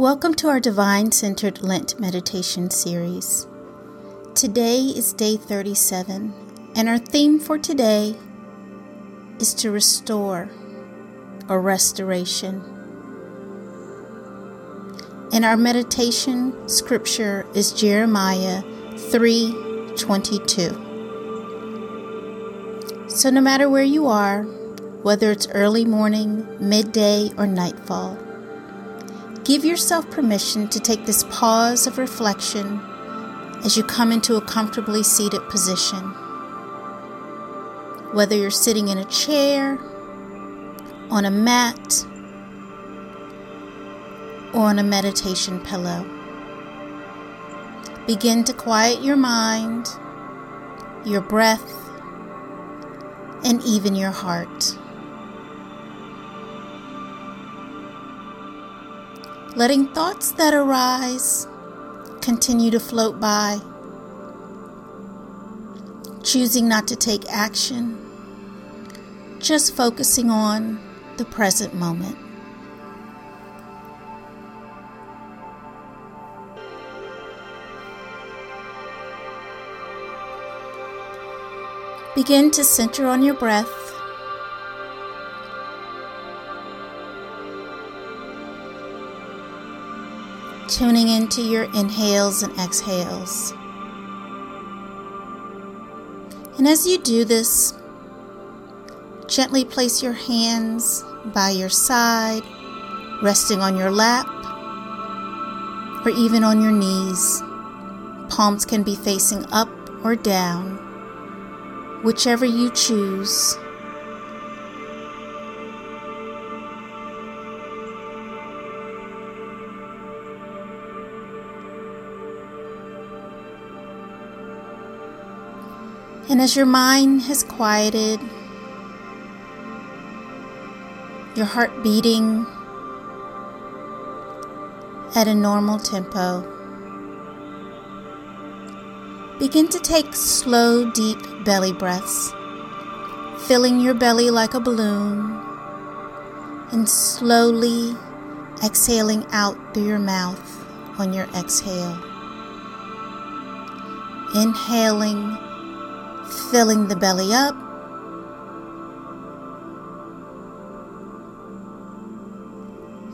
Welcome to our Divine Centered Lent Meditation Series. Today is day 37, and our theme for today is to restore or restoration. And our meditation scripture is Jeremiah 3:22. So no matter where you are, whether it's early morning, midday, or nightfall, Give yourself permission to take this pause of reflection as you come into a comfortably seated position. Whether you're sitting in a chair, on a mat, or on a meditation pillow. Begin to quiet your mind, your breath, and even your heart. Letting thoughts that arise continue to float by, choosing not to take action, just focusing on the present moment. Begin to center on your breath tuning into your inhales and exhales. And as you do this, gently place your hands by your side, resting on your lap or even on your knees. Palms can be facing up or down, whichever you choose. And as your mind has quieted, your heart beating at a normal tempo, begin to take slow, deep belly breaths, filling your belly like a balloon and slowly exhaling out through your mouth on your exhale. Inhaling filling the belly up.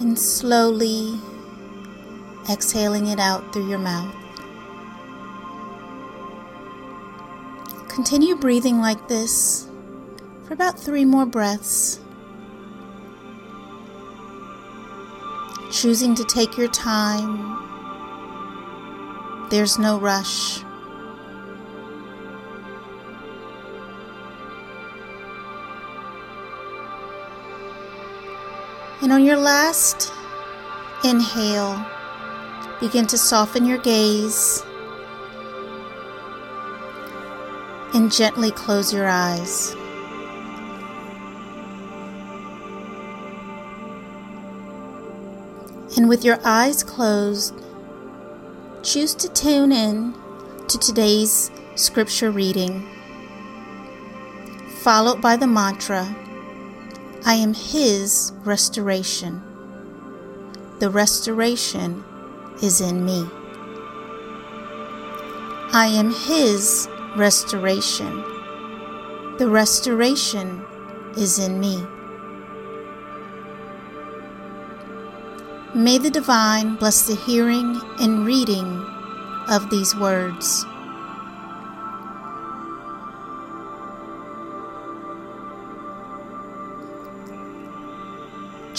And slowly exhaling it out through your mouth. Continue breathing like this for about three more breaths. Choosing to take your time. There's no rush. And on your last inhale, begin to soften your gaze and gently close your eyes. And with your eyes closed, choose to tune in to today's scripture reading, followed by the mantra I am His restoration. The restoration is in me. I am His restoration. The restoration is in me. May the divine bless the hearing and reading of these words.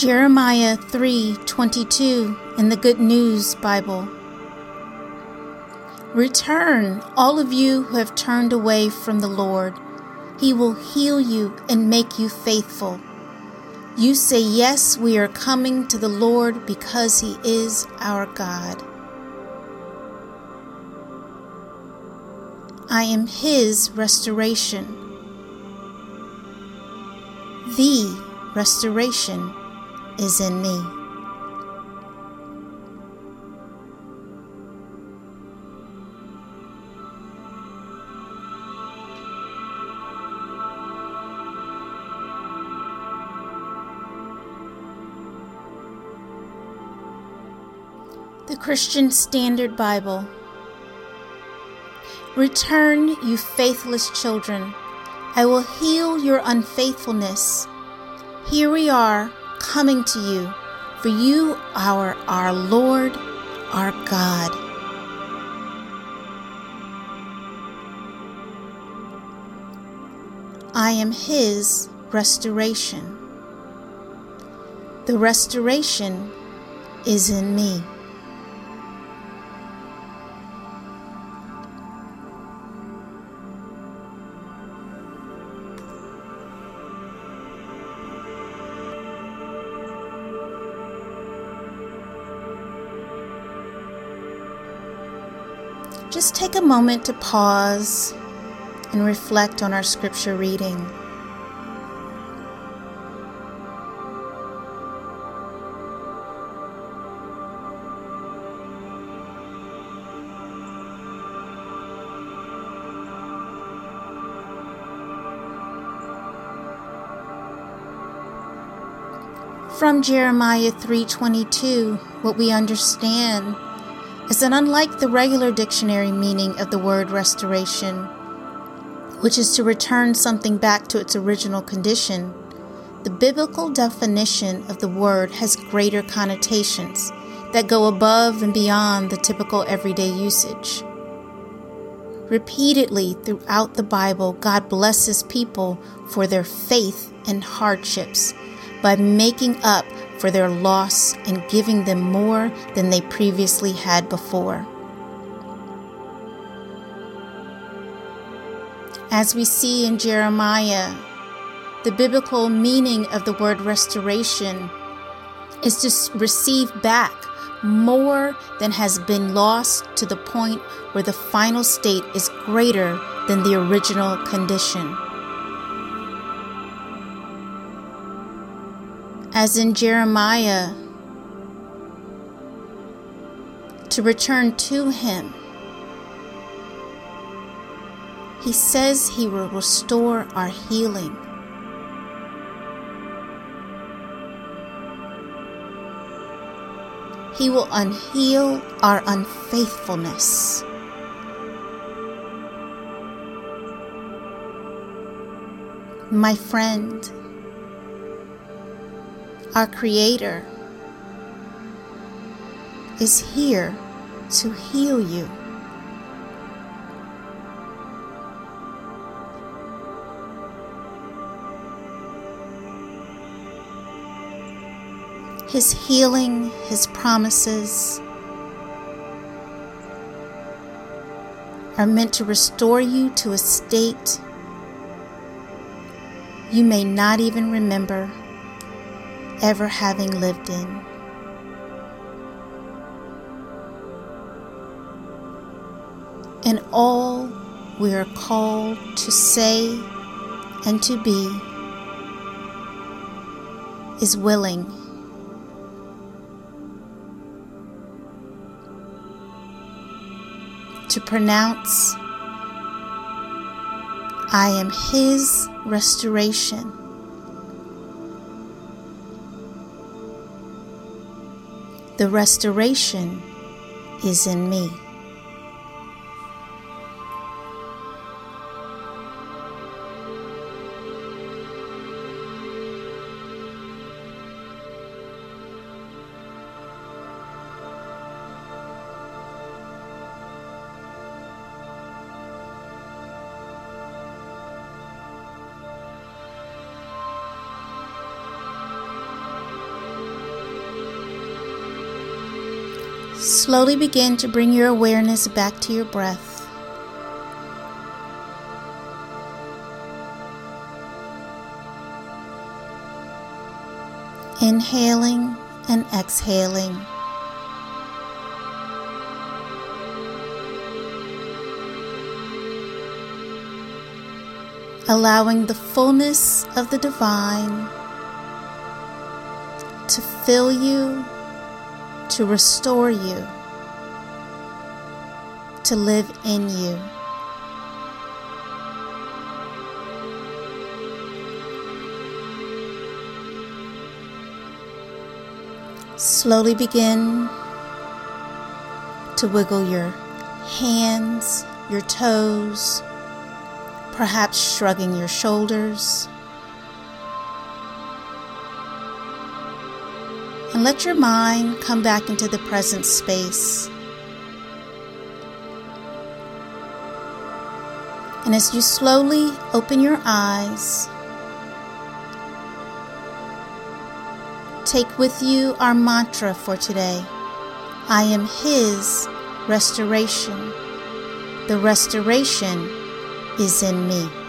Jeremiah 3:22 in the Good News Bible. Return, all of you who have turned away from the Lord. He will heal you and make you faithful. You say, Yes, we are coming to the Lord because He is our God. I am His restoration. The restoration is in me. The Christian Standard Bible. Return, you faithless children. I will heal your unfaithfulness. Here we are, coming to you, for you are our Lord, our God. I am His restoration. The restoration is in me. Just take a moment to pause and reflect on our scripture reading. From Jeremiah 3:22, what we understand is that unlike the regular dictionary meaning of the word restoration, which is to return something back to its original condition, the biblical definition of the word has greater connotations that go above and beyond the typical everyday usage. Repeatedly throughout the Bible, God blesses people for their faith in hardships by making up for their loss and giving them more than they previously had before. As we see in Jeremiah, the biblical meaning of the word restoration is to receive back more than has been lost to the point where the final state is greater than the original condition. As in Jeremiah, to return to Him. He says He will restore our healing. He will unheal our unfaithfulness. My friend, our Creator, is here to heal you. His healing, His promises are meant to restore you to a state you may not even remember ever having lived in. And all we are called to say and to be is willing. To pronounce, I am His restoration. The restoration is in me. Slowly begin to bring your awareness back to your breath. Inhaling and exhaling. Allowing the fullness of the divine to fill you to restore you, to live in you. Slowly begin to wiggle your hands, your toes, perhaps shrugging your shoulders. And let your mind come back into the present space. And as you slowly open your eyes, take with you our mantra for today I am His restoration. The restoration is in me.